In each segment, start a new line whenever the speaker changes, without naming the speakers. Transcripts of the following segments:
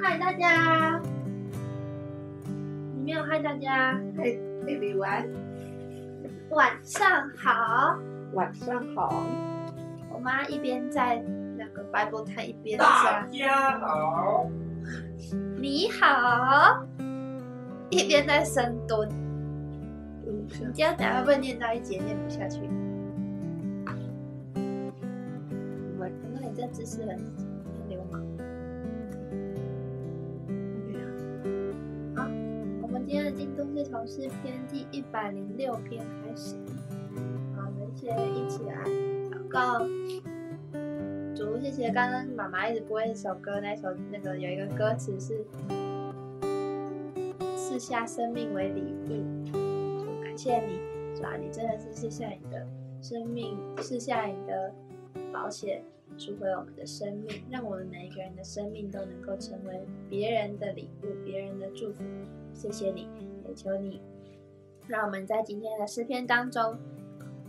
嗨大家，你没有嗨大家
，Hey everyone，
晚上好。
晚上好。
我妈一边在那个 Bible 看，一边
大家好。
你好，一边在深蹲。
嗯，
你这样等下会不会念到一节念不下去？不会，那你这姿势很诗篇第一百零六篇开始。好，我们先一起来祷告。主，谢谢刚刚妈妈一直播一首歌，那首那个有一个歌词是“赐下生命为礼物”。主，感谢你，主啊，你真的是赐下你的生命，赐下你的保险，赎回我们的生命，让我们每一个人的生命都能够成为别人的礼物，别人的祝福。谢谢你，求你让我们在今天的诗篇当中，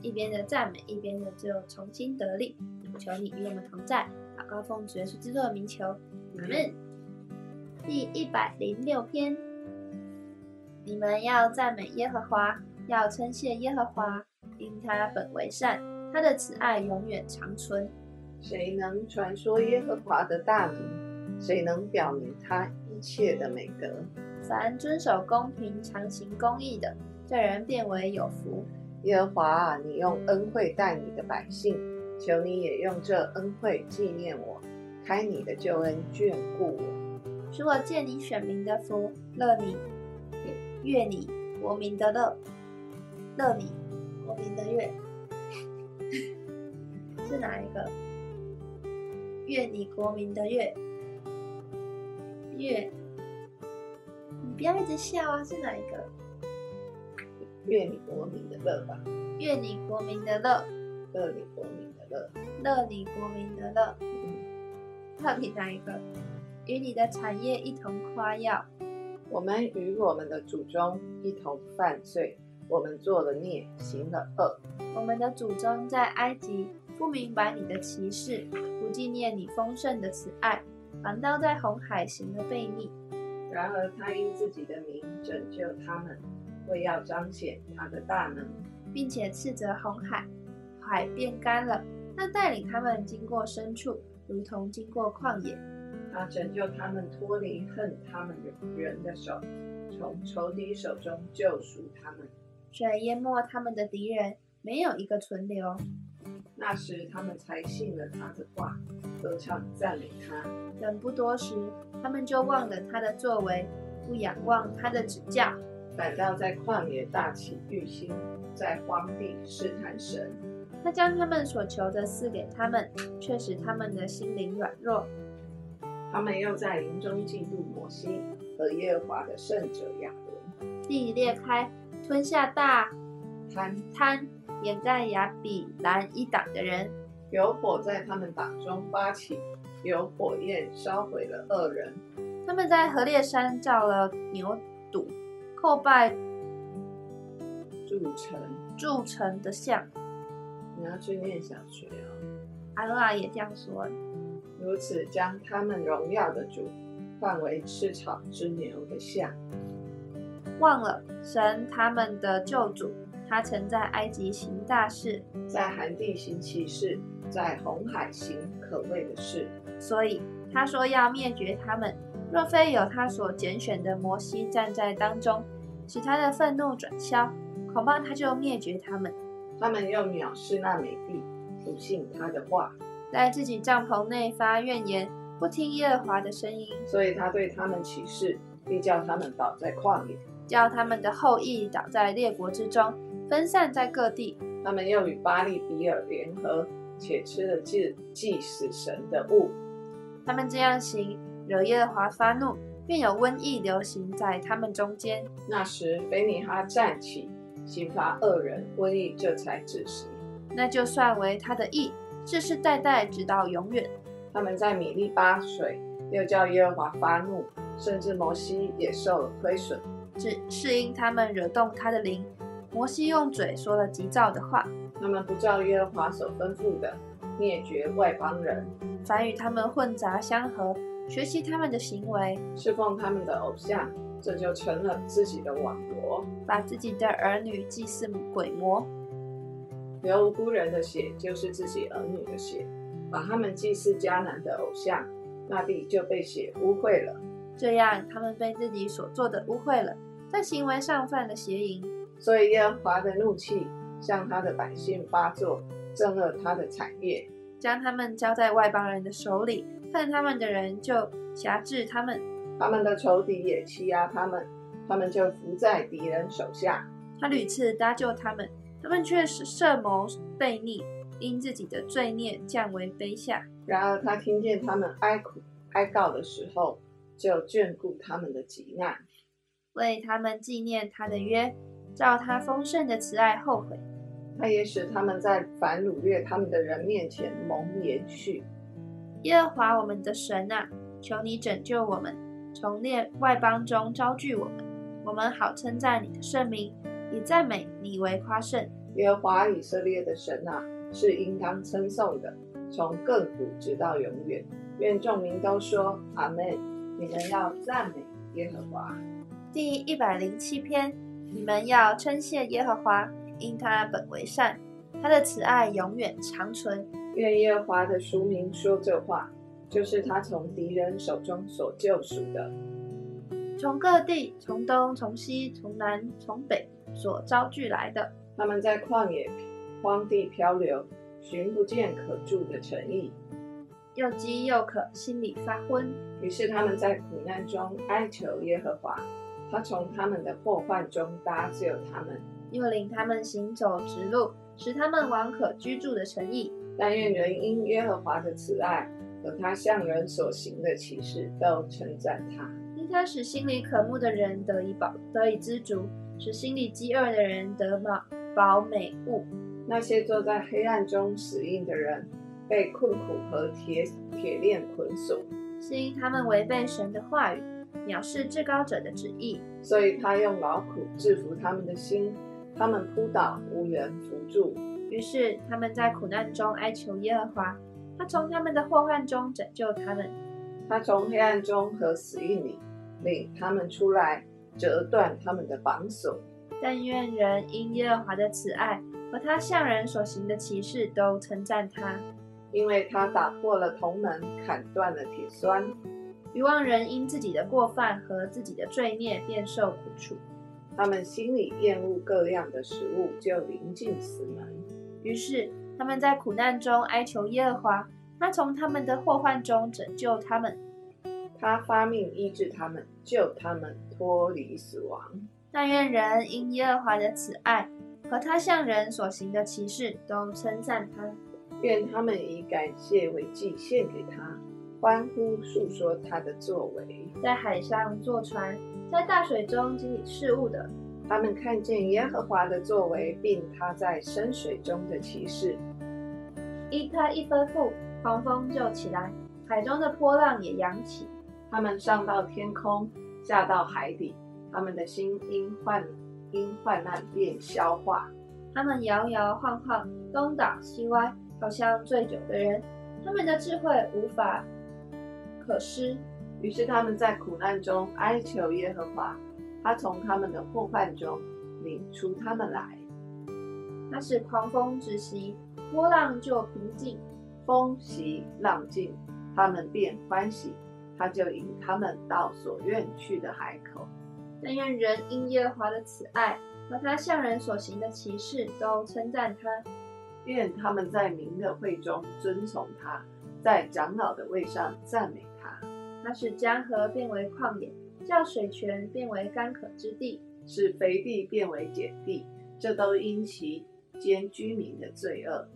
一边的赞美，一边的就重新得力。求你与我们同在，祷告奉主耶稣基督的名求，阿门。第一百零六篇，你们要赞美耶和华，要称谢耶和华，因他本为善，他的慈爱永远长存。
谁能传说耶和华的大名？谁能表明他一切的美德？
凡遵守公平、常行公义的，这人变为有福。
耶和华啊，你用恩惠待你的百姓，求你也用这恩惠纪念我，开你的救恩眷顾我。
使我见你选民的福，乐你，悦你国民的乐，乐你国民的悦，是哪一个？悦你国民的悦，悦，你不要一直笑啊！是哪一个？
愿你国民的乐吧，
悦你国民的乐，
乐你国民的乐。
乐你国民的乐，
嗯，
到底哪一个？与你的产业一同夸耀，
我们与我们的祖宗一同犯罪，我们做了孽，行了恶。
我们的祖宗在埃及不明白你的歧视，不纪念你丰盛的慈爱，反倒在红海行了悖逆。
然而他因自己的名拯救他们，为要彰显他的大能。
并且斥责红海，海变干了。他带领他们经过深处，如同经过旷野。
他拯救他们脱离恨他们的人的手，从仇敌手中救赎他们。
水淹没他们的敌人，没有一个存留。
那时他们才信了他的话，歌唱赞美他。
等不多时，他们就忘了他的作为，不仰望他的指教。
反倒在旷野大起欲心，在荒地试探神。
他将他们所求的赐给他们，却使他们的心灵软弱。
他们又在林中嫉妒摩西和耶和华的圣者亚伦，
地裂开，吞下大
贪
滩，掩盖亚比兰一党的人。
有火在他们党中发起，有火焰烧毁了恶人。
他们在河烈山造了牛犊，叩拜
筑城，
铸成的像。
你要去念小学哦。
阿罗亚也这样说。
如此将他们荣耀的主换为吃草之牛的像。
忘了神他们的救主，他曾在埃及行大事，
在寒地行奇事，在红海行可畏的事。
所以他说要灭绝他们。若非有他所拣选的摩西站在当中，使他的愤怒转消，恐怕他就灭绝他们。
他们又藐视那美帝，不信他的话，
在自己帐篷内发怨言，不听耶和华的声音，
所以他对他们起誓，必叫他们倒在旷野。
叫他们的后裔倒在列国之中，分散在各地。
他们又与巴利比尔联合，且吃了祭祭死神的物。
他们这样行，惹耶和华发怒，便有瘟疫流行在他们中间。
那时，菲尼哈站起，刑罚恶人，瘟疫这才止息。
那就算为他的义，世世代代直到永远。
他们在米利巴水，又叫耶和华发怒，甚至摩西也受了亏损。
只是因他们惹动他的灵，摩西用嘴说了急躁的话。
他们不照耶和华所吩咐的，灭绝外邦人。
凡与他们混杂相合，学习他们的行为，
侍奉他们的偶像，这就成了自己的王国。
把自己的儿女祭祀鬼魔，
流无辜人的血就是自己儿女的血，把他们祭祀迦南的偶像，那地就被血污秽了。
这样他们被自己所做的污秽了，在行为上犯了邪淫。
所以耶和华的怒气向他的百姓发作，震恶他的产业，
将他们交在外邦人的手里，恨他们的人就辖制他们。
他们的仇敌也欺压他们，他们就伏在敌人手下。
他屡次搭救他们，他们却是设谋悖逆，因自己的罪孽降为卑下。
然而他听见他们哀苦哀告的时候，就眷顾他们的急难，
为他们纪念他的约，照他丰盛的慈爱后悔。
他也使他们在反掳掠他们的人面前蒙延续。
耶和华我们的神啊，求你拯救我们，从列外邦中招聚我们，我们好称赞你的圣名，以赞美你为夸胜。
耶和华以色列的神啊，是应当称颂的，从亘古直到永远。愿众民都说阿门。你们要赞美耶和华。
第一百零七篇，你们要称谢耶和华，因他本为善，他的慈爱永远长存。
愿耶和华的书名说这话，就是他从敌人手中所救赎的，
从各地，从东，从西，从南，从北所招聚来的。
他们在旷野、荒地漂流，寻不见可住的城邑。
又饥又渴，心里发昏。
于是他们在苦难中哀求耶和华，他从他们的祸患中搭救他们，
又领他们行走直路，使他们往可居住的城邑。
但愿人因耶和华的慈爱和他向人所行的启示都称赞他，
因他使心里渴慕的人得以饱，得以知足，使心里饥饿的人得饱饱美物。
那些坐在黑暗中死硬的人，被困苦和铁铁链捆锁，
是因他们违背神的话语，藐视至高者的旨意。
所以他用劳苦制服他们的心，他们扑倒无人扶助。
于是他们在苦难中哀求耶和华，他从他们的祸患中拯救他们。
他从黑暗中和死荫里领他们出来，折断他们的绑索。
但愿人因耶和华的慈爱和他向人所行的奇事都称赞他，
因为他打破了铜门，砍断了铁栓。
愚妄人因自己的过犯和自己的罪孽便受苦楚，
他们心里厌恶各样的食物，就临近死门。
于是他们在苦难中哀求耶和华，他从他们的祸患中拯救他们。
他发命医治他们，救他们脱离死亡。
但愿人因耶和华的慈爱和他向人所行的奇事都称赞他。
愿他们以感谢为祭献给他，欢呼述说他的作为。
在海上坐船，在大水中经理事务的，
他们看见耶和华的作为，并他在深水中的奇事。
因他一吩咐，狂风就起来，海中的波浪也扬起。
他们上到天空，下到海底，他们的心因患因患难便消化。
他们摇摇晃晃，东倒西歪，好像醉酒的人。他们的智慧无法可施。
于是他们在苦难中哀求耶和华，他从他们的祸患中领出他们来。
他是狂风止息，波浪就平静。
风息浪静，他们便欢喜。他就引他们到所愿去的海口。
但愿人因耶和华的慈爱和他向人所行的奇事都称赞他。
愿他们在民的会中遵从他，在长老的位上赞美他。
使江河变为旷野，叫水泉变为干渴之地，
使肥地变为碱地。这都因其间居民的罪恶。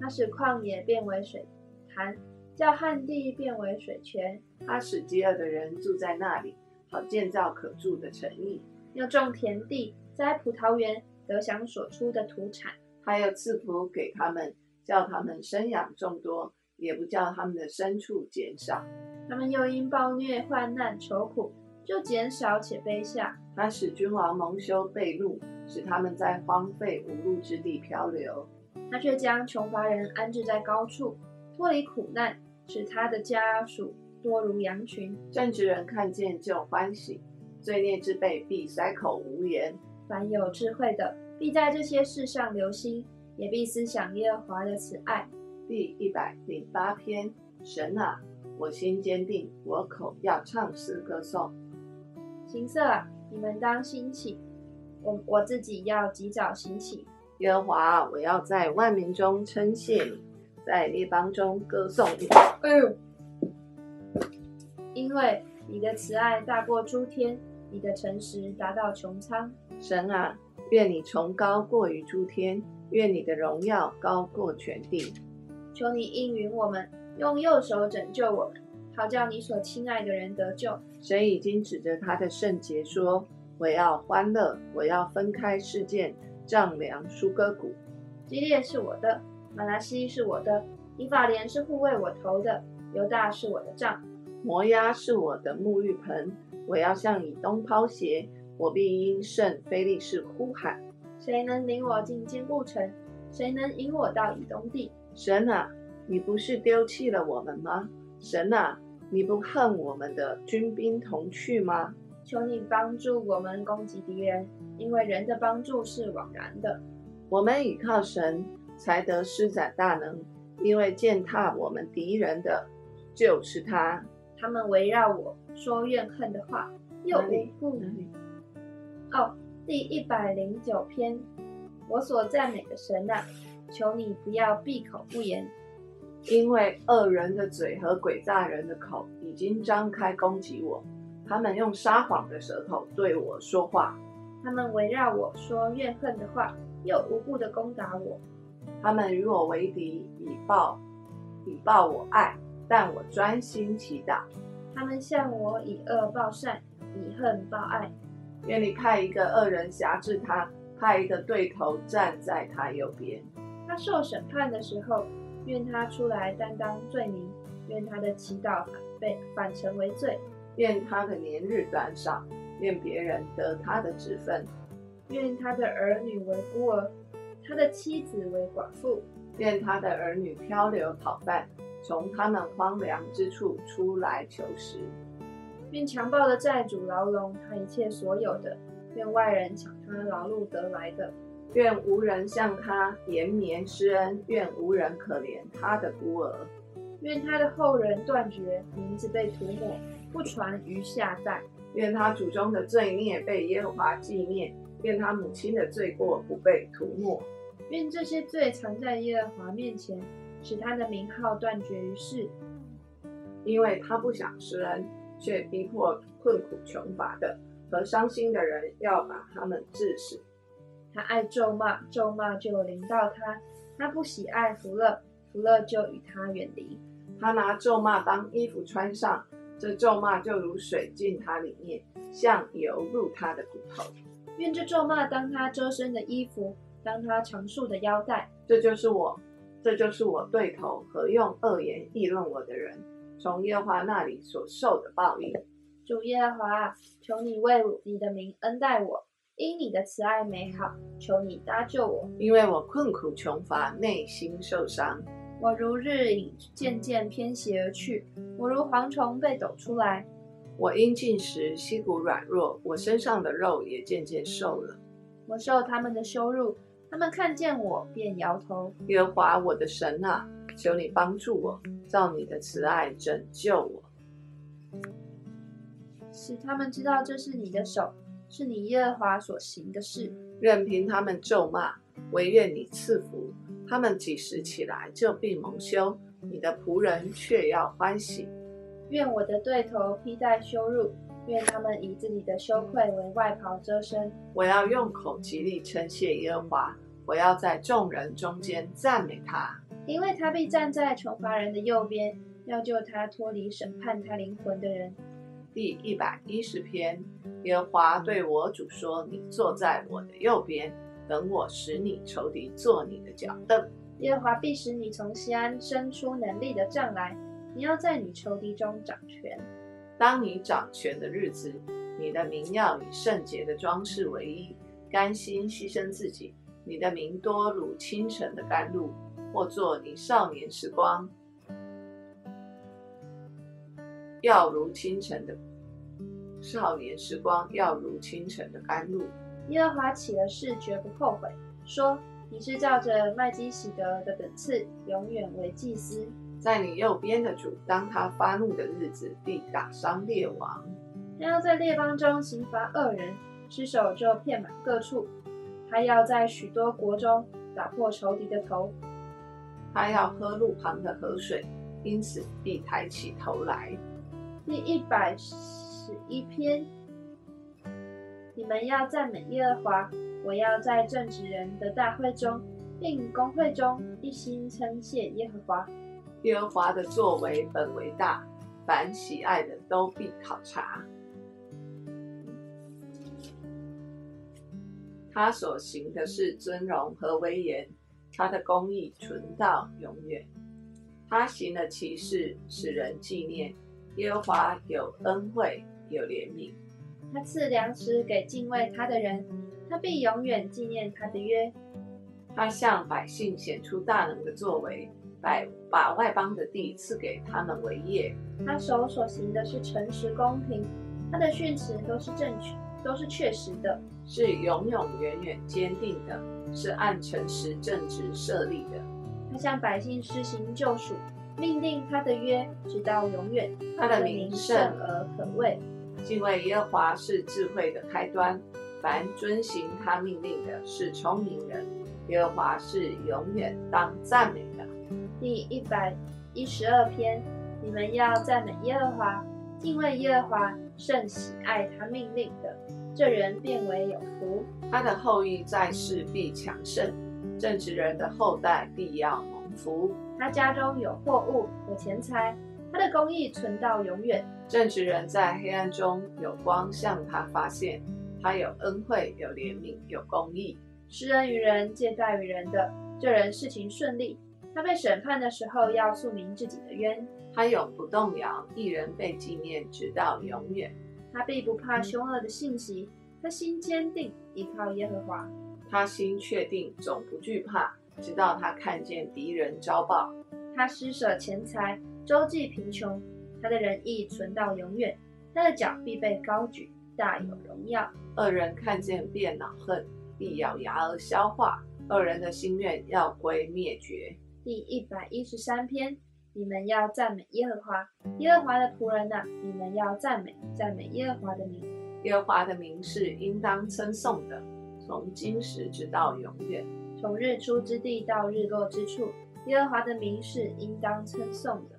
他使旷野变为水潭，叫旱地变为水泉。
他使饥饿的人住在那里，好建造可住的城邑。
要种田地，栽葡萄园，得享所出的土产。
还要赐福给他们，叫他们生养众多，也不叫他们的牲畜减少。
他们又因暴虐、患难、愁苦，就减少且卑下。
他使君王蒙羞被怒，使他们在荒废无路之地漂流。
他却将穷乏人安置在高处，脱离苦难，使他的家属多如羊群。
正直人看见就欢喜，罪孽之辈必塞口无言。
凡有智慧的，必在这些事上留心，也必思想耶和华的慈爱。
第一百零八篇，神啊，我心坚定，我口要唱诗歌颂。
行色啊，你们当兴起，我我自己要及早兴起。
耶和华，我要在万民中称谢你，在列邦中歌颂你。
哎呦，因为你的慈爱大过诸天，你的诚实达到穹苍。
神啊，愿你崇高过于诸天，愿你的荣耀高过全地。
求你应允我们，用右手拯救我们，好叫你所亲爱的人得救。
神已经指着他的圣洁说：“我要欢乐，我要分开事件，丈量舒歌谷。
基列是我的，马拉西是我的，以法莲是护卫我头的，犹大是我的杖，
摩押是我的沐浴盆。我要向以东抛鞋，我必因圣非利士呼喊。
谁能领我进坚固城？谁能引我到以东地？
神啊，你不是丢弃了我们吗？神啊，你不恨我们的军兵同去吗？
求你帮助我们攻击敌人，因为人的帮助是枉然的。
我们倚靠神，才得施展大能，因为践踏我们敌人的就是他。
他们围绕我说怨恨的话，又无故。哦，第一百零九篇，我所赞美的神啊，求你不要闭口不言，
因为恶人的嘴和诡诈人的口已经张开攻击我，他们用撒谎的舌头对我说话，
他们围绕我说怨恨的话，又无故的攻打我。
他们与我为敌，以报以报我爱，但我专心祈祷。
他们向我以恶报善，以恨报爱。
愿你派一个恶人辖制他，派一个对头站在他右边。
他受审判的时候，愿他出来担当罪名，愿他的祈祷反被反成为罪，
愿他的年日短少，愿别人得他的职分，
愿他的儿女为孤儿，他的妻子为寡妇，
愿他的儿女漂流讨饭，从他们荒凉之处出来求食。
愿强暴的债主牢笼他一切所有的，愿外人抢他劳碌得来的，
愿无人向他延绵施恩，愿无人可怜他的孤儿。
愿他的后人断绝，名字被涂抹，不传于下代。
愿他祖宗的罪孽被耶和华纪念，愿他母亲的罪过不被涂抹。
愿这些罪藏在耶和华面前，使他的名号断绝于世，
因为他不想施恩，却逼迫困苦穷乏的和伤心的人，要把他们致死。
他爱咒骂，咒骂就临到他；他不喜爱福乐，福乐就与他远离。
他拿咒骂当衣服穿上，这咒骂就如水进他里面，像油入他的骨头。
愿这咒骂当他遮身的衣服，当他长束的腰带。
这就是我，这就是我对头和用恶言议论我的人，从耶和华那里所受的报应。
主耶和华，求你为你的名恩待我，因你的慈爱美好，求你搭救我。
因为我困苦穷乏，内心受伤。
我如日影渐渐偏斜而去，我如蝗虫被抖出来。
我因进食，膝骨软弱，我身上的肉也渐渐瘦了。
我受他们的羞辱，他们看见我便摇头。
耶和华我的神啊，求你帮助我，照你的慈爱拯救我。
使他们知道这是你的手，是你耶和华所行的事。
任凭他们咒骂，唯愿你赐福。他们几时起来，就必蒙羞；你的仆人却要欢喜。
愿我的对头披戴羞辱，愿他们以自己的羞愧为外袍遮身。
我要用口极力称谢耶和华，我要在众人中间赞美他，
因为他必站在惩罚人的右边，要救他脱离审判他灵魂的人。
第一百一十篇，耶和华对我主说：“你坐在我的右边，等我使你仇敌坐你的脚凳。
耶和华必使你从西安生出能力的杖来，你要在你仇敌中掌权。
当你掌权的日子，你的名要以圣洁的装饰为衣，甘心牺牲自己。你的名多如清晨的甘露，或做你少年时光。要如清晨的少年时光，要如清晨的甘露。
耶和华起了誓，绝不后悔，说：“你是照着麦基喜德的本次，永远为祭司。
在你右边的主，当他发怒的日子，必打伤列王。
他要在列邦中刑罚恶人，尸首就遍满各处。他要在许多国中打破仇敌的头。
他要喝路旁的河水，因此必抬起头来。”
第一百十一篇，你们要赞美耶和华，我要在正直人的大会中，并公会中一心称谢耶和华。
耶和华的作为本为大，凡喜爱的都必考察。他所行的是尊荣和威严，他的公义存到永远。他行了奇事，使人纪念。耶和华有恩惠，有怜悯。
他赐粮食给敬畏他的人，他必永远纪念他的约。
他向百姓显出大能的作为，把把外邦的地赐给他们为业。
他手所行的是诚实公平，他的训词都是正确，都是确实的，
是永永远远坚定的，是按诚实正直设立的。
他向百姓施行救赎。命令他的约直到永远，
他的名圣
而可畏。
敬畏耶和华是智慧的开端，凡遵行他命令的是聪明人。耶和华是永远当赞美的。
第一百一十二篇，你们要赞美耶和华，敬畏耶和华，甚喜爱他命令的，这人变为有福。
他的后裔在世必强盛，正直人的后代必要蒙福。
他家中有货物，有钱财，他的公义存到永远。
正直人在黑暗中有光向他发现，他有恩惠，有怜悯，有公义，
施恩于人，借贷于人的，这人事情顺利。他被审判的时候，要诉明自己的冤。
他永不动摇，一人被纪念，直到永远。
他必不怕凶恶的信息，他心坚定，依靠耶和华。
他心确定，总不惧怕。直到他看见敌人招报，
他施舍钱财，周济贫穷，他的仁义存到永远，他的脚必被高举，大有荣耀。
恶人看见便恼恨，必咬牙而消化，恶人的心愿要归灭绝。
第一百一十三篇，你们要赞美耶和华，耶和华的仆人呐，你们要赞美赞美耶和华的名，
耶和华的名是应当称颂的，从今时直到永远。
从日出之地到日落之处，耶和华的名是应当称颂的。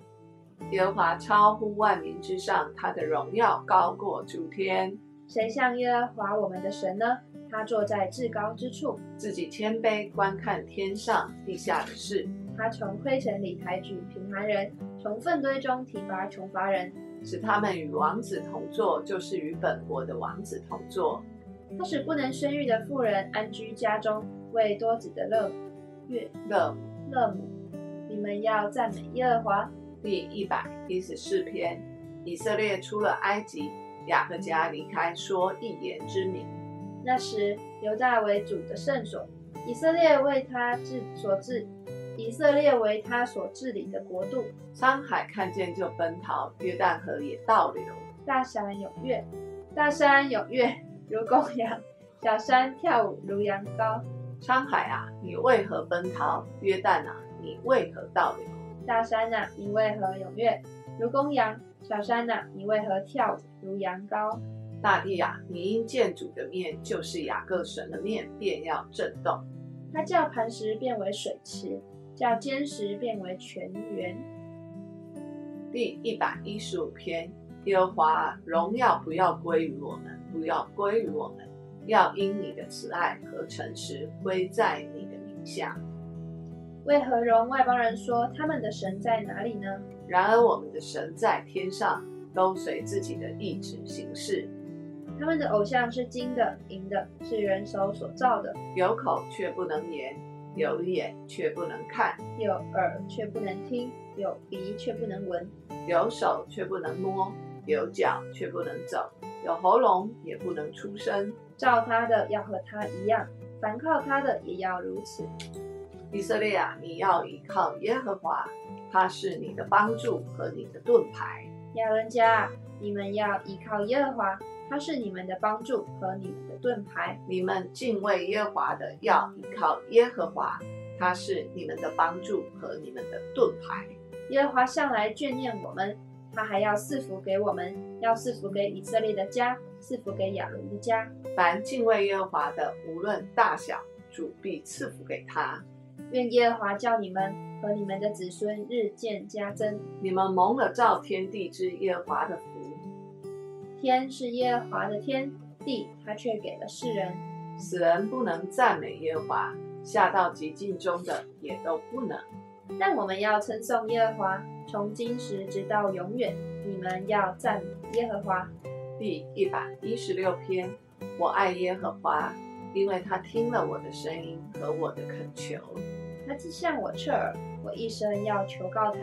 耶和华超乎万民之上，他的荣耀高过诸天。
谁像耶和华我们的神呢？他坐在至高之处，
自己谦卑观看天上地下的事。
他从灰尘里抬举贫寒人，从粪堆中提拔穷乏人，
使他们与王子同坐，就是与本国的王子同坐。
他使不能生育的妇人安居家中。为多子的乐乐
乐
乐母，你们要赞美耶和华。
第一百一十四篇，以色列出了埃及，雅各家离开，说一言之名。
那时犹大为主的圣所，以色列为他治所治，以色列为他所治理的国度。
山海看见就奔逃，约旦河也倒流。
大山踊跃，大山踊跃如公羊，小山跳舞如羊羔。
沧海啊，你为何奔逃？约旦啊，你为何倒流？
大山啊，你为何踊跃如公羊？小山啊，你为何跳舞如羊羔？
大地啊，你因见主的面，就是雅各神的面，便要震动。
他叫磐石变为水池，叫坚石变为泉源。
第一百一十五篇，耶和华荣耀不要归于我们，不要归于我们。要因你的慈爱和诚实归在你的名下。
为何容外邦人说他们的神在哪里呢？
然而我们的神在天上，都随自己的意志行事。
他们的偶像是金的、银的，是人手所造的。
有口却不能言，有眼却不能看，
有耳却不能听，有鼻却不能闻，
有手却不能摸，有脚却不能走，有喉咙也不能出声。
照他的要和他一样，凡靠他的也要如此。
以色列啊，你要依靠耶和华，他是你的帮助和你的盾牌。
亚伦家，你们要依靠耶和华，他是你们的帮助和你们的盾牌。
你们敬畏耶和华的，要依靠耶和华，他是你们的帮助和你们的盾牌。
耶和华向来眷念我们，他还要赐福给我们，要赐福给以色列的家，赐福给亚伦的家。
凡敬畏耶和华的，无论大小，主必赐福给他。
愿耶和华叫你们和你们的子孙日渐加增。
你们蒙了造天地之耶和华的福。
天是耶和华的天，地他却给了世人。
死人不能赞美耶和华，下到极境中的也都不能。
但我们要称颂耶和华，从今时直到永远。你们要赞美耶和华。
第一百一十六篇，我爱耶和华，因为他听了我的声音和我的恳求。
他既向我侧耳，我一生要求告他。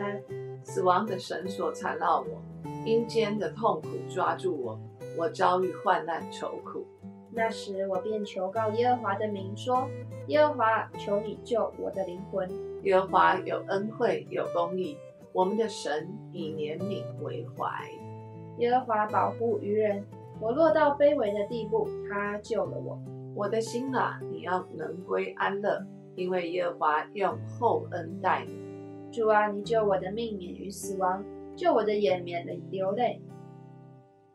死亡的绳索缠绕我，阴间的痛苦抓住我，我遭遇患难愁苦。
那时我便求告耶和华的名，说：耶和华，求你救我的灵魂。
耶和华有恩惠，有公义，我们的神以怜悯为怀。
耶和华保护愚人，我落到卑微的地步，他救了我。
我的心啊，你要能归安乐，因为耶和华用厚恩待你。
主啊，你救我的命免于死亡，救我的眼免了流泪，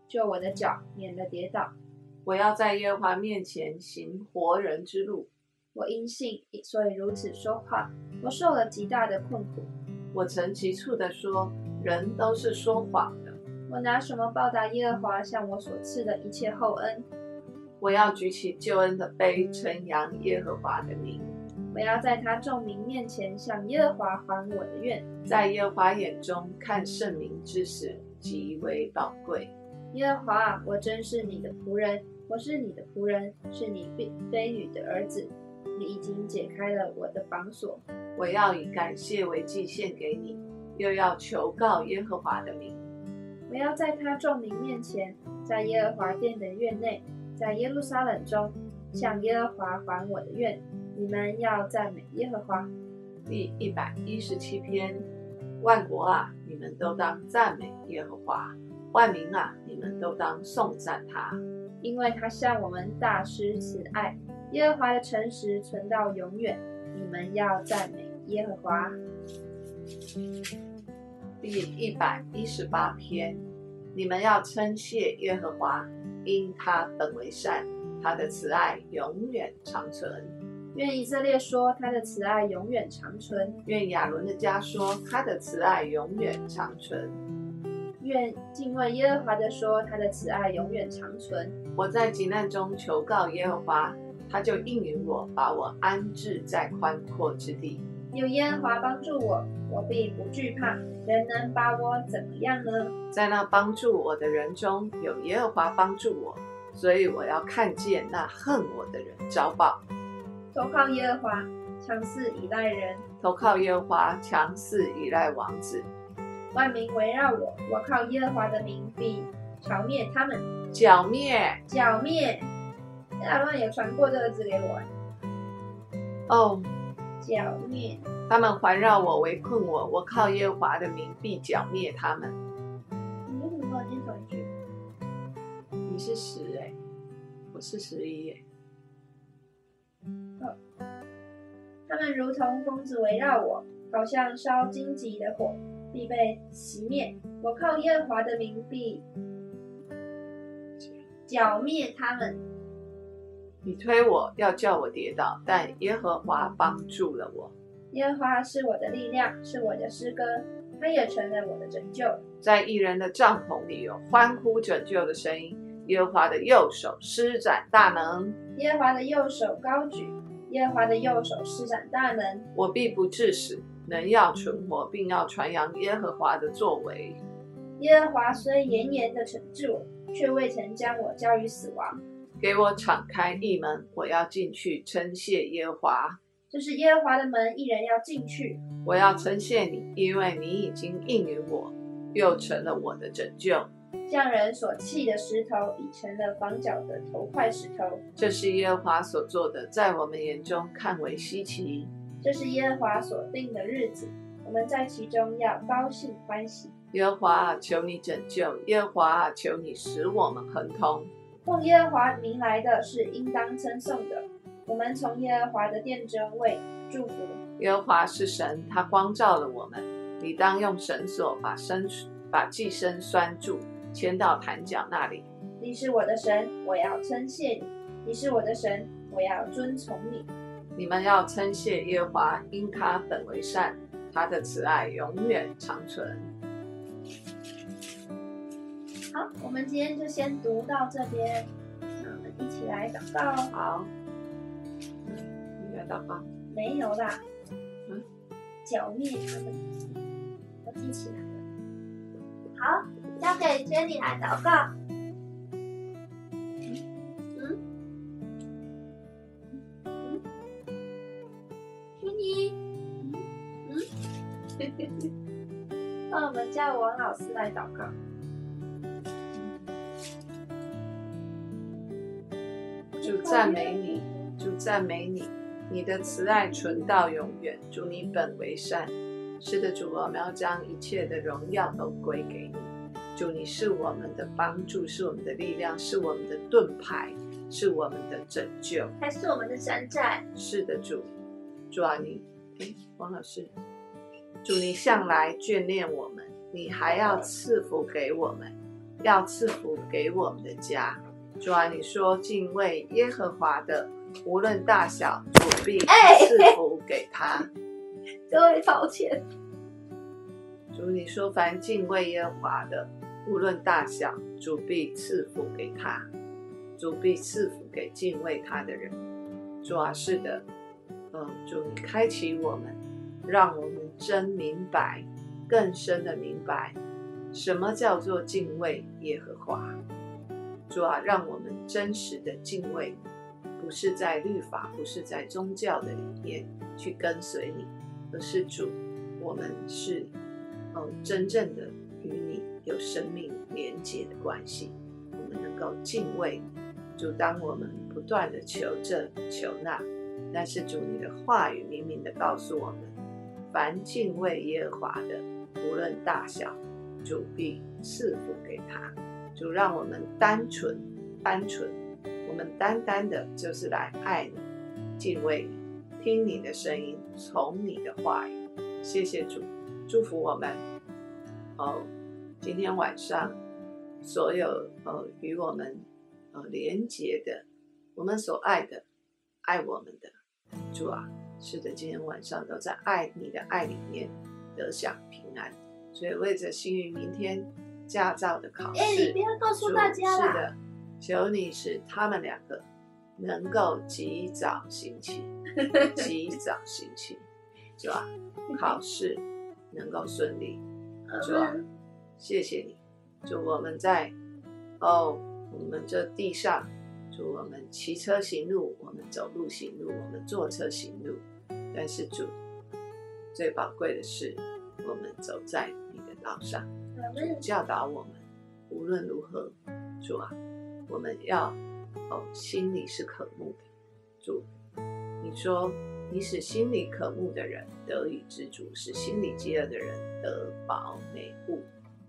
救我的脚免了跌倒。
我要在耶和华面前行活人之路。
我因信，所以如此说话。我受了极大的困苦。
我曾急促地说：人都是说谎的。
我拿什么报答耶和华向我所赐的一切厚恩？
我要举起救恩的杯，称扬耶和华的名。
我要在他众民面前向耶和华还我的愿。
在耶和华眼中看圣明之死极为宝贵。
耶和华，我真是你的仆人，我是你的仆人，是你婢非女的儿子。你已经解开了我的绑锁。
我要以感谢为祭献给你，又要求告耶和华的名。
我要在他众民面前，在耶和华殿的院内，在耶路撒冷中，向耶和华还我的愿。你们要赞美耶和华。
第一百一十七篇，万国啊，你们都当赞美耶和华；万民啊，你们都当颂赞他，
因为他向我们大施慈爱。耶和华的诚实存到永远。你们要赞美耶和华。
第一百一十八篇，你们要称谢耶和华，因他本为善，他的慈爱永远长存。
愿以色列说他的慈爱永远长存。
愿亚伦的家说他的慈爱永远长存。
愿敬畏耶和华的说他的慈爱永远长存。
我在急难中求告耶和华，他就应允我，把我安置在宽阔之地。
有耶和华帮助我，我必不惧怕。人能把我怎么样呢？
在那帮助我的人中有耶和华帮助我，所以我要看见那恨我的人遭报。
投靠耶和华，强势依赖人；
投靠耶和华，强势依赖王子。
万民围绕我，我靠耶和华的名必剿灭他们。
剿灭，
剿灭。亚伦也传过这个字给我。
哦，
剿灭。
他们环绕我，围困我，我靠耶和华的名必剿灭他们。
你为什么跟我念同一句？
你是十哎，我是十一哎。
他们如同疯子围绕我，好像烧荆棘的火，必被熄灭。我靠耶和华的名必剿灭他们。
你推我要叫我跌倒，但耶和华帮助了我。
耶和华是我的力量，是我的诗歌，他也成了我的拯救。
在一人的帐篷里有欢呼拯救的声音。耶和华的右手施展大能，
耶和华的右手高举，耶和华的右手施展大能。
我必不致死，能要存活，并要传扬耶和华的作为。
耶和华虽严严的惩治我，却未曾将我交于死亡。
给我敞开一门，我要进去称谢耶和华。
这是耶和华的门，一人要进去。
我要称谢你，因为你已经应允我，又成了我的拯救。
匠人所弃的石头，已成了房角的头块石头。
这是耶和华所做的，在我们眼中看为稀奇。
这是耶和华所定的日子，我们在其中要高兴欢喜。
耶和华啊，求你拯救；耶和华啊，求你使我们亨通。
奉耶和华名来的是应当称颂的。我们从耶和华的殿中为祝福。
耶和华是神，他光照了我们。你当用绳索把身把寄生拴住，牵到坛角那里。
你是我的神，我要称谢你；你是我的神，我要遵从你。
你们要称谢耶和华，因他本为善，他的慈爱永远长存。
好，我们今天就先读到这边。那我们一起来祷告。
好，你来祷告。
没有啦，嗯，剿灭他们，我记起来了。好，交给 Jenny 来祷告。嗯嗯嗯嗯，那我们叫王老师来祷告。
赞美你，主赞美你，你的慈爱存到永远。主你本为善，是的，主我们要将一切的荣耀都归给你。主你是我们的帮助，是我们的力量，是我们的盾牌，是我们的拯救，
还是我们的山寨。
是的，主，主啊你，哎，王老师，主你向来眷恋我们，你还要赐福给我们，要赐福给我们的家。主啊，你说敬畏耶和华的，无论大小，主必赐福给他。
各位抱歉。
主你说凡敬畏耶和华的，无论大小，主必赐福给他。主必赐福给敬畏他的人。主啊，是的，嗯，主你开启我们，让我们真明白，更深的明白，什么叫做敬畏耶和华。主啊，让我们真实的敬畏，不是在律法，不是在宗教的里面去跟随你，而是主，我们是，哦，真正的与你有生命连接的关系，我们能够敬畏主。当我们不断的求这求那，但是主你的话语明明的告诉我们，凡敬畏耶和华的，无论大小，主必赐福给他。主让我们单纯、单纯，我们单单的就是来爱你、敬畏你、听你的声音、从你的话语。谢谢主，祝福我们。哦，今天晚上所有呃与我们呃连结的，我们所爱的、爱我们的主啊，是的，今天晚上都在爱你的爱里面得享平安。所以为着幸运明天。驾照的考试，
哎，你不要告诉大家
是的，求你使他们两个能够及早行起，及早行起，是吧？考试能够顺利，是吧？谢谢你，祝我们在哦，我们这地上，祝我们骑车行路，我们走路行路，我们坐车行路。但是主最宝贵的是，我们走在你的道上。主教导我们，无论如何，主啊，我们要哦，心里是渴慕的。主，你说你使心里渴慕的人得以知足，使心里饥饿的人得饱美物。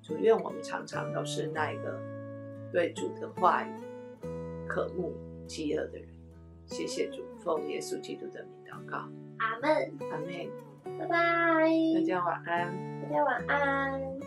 主，愿我们常常都是那一个对主的话语渴慕饥饿的人。谢谢主，奉耶稣基督的名祷告。
阿门。
阿门。
拜拜。
大家晚安。
大家晚安。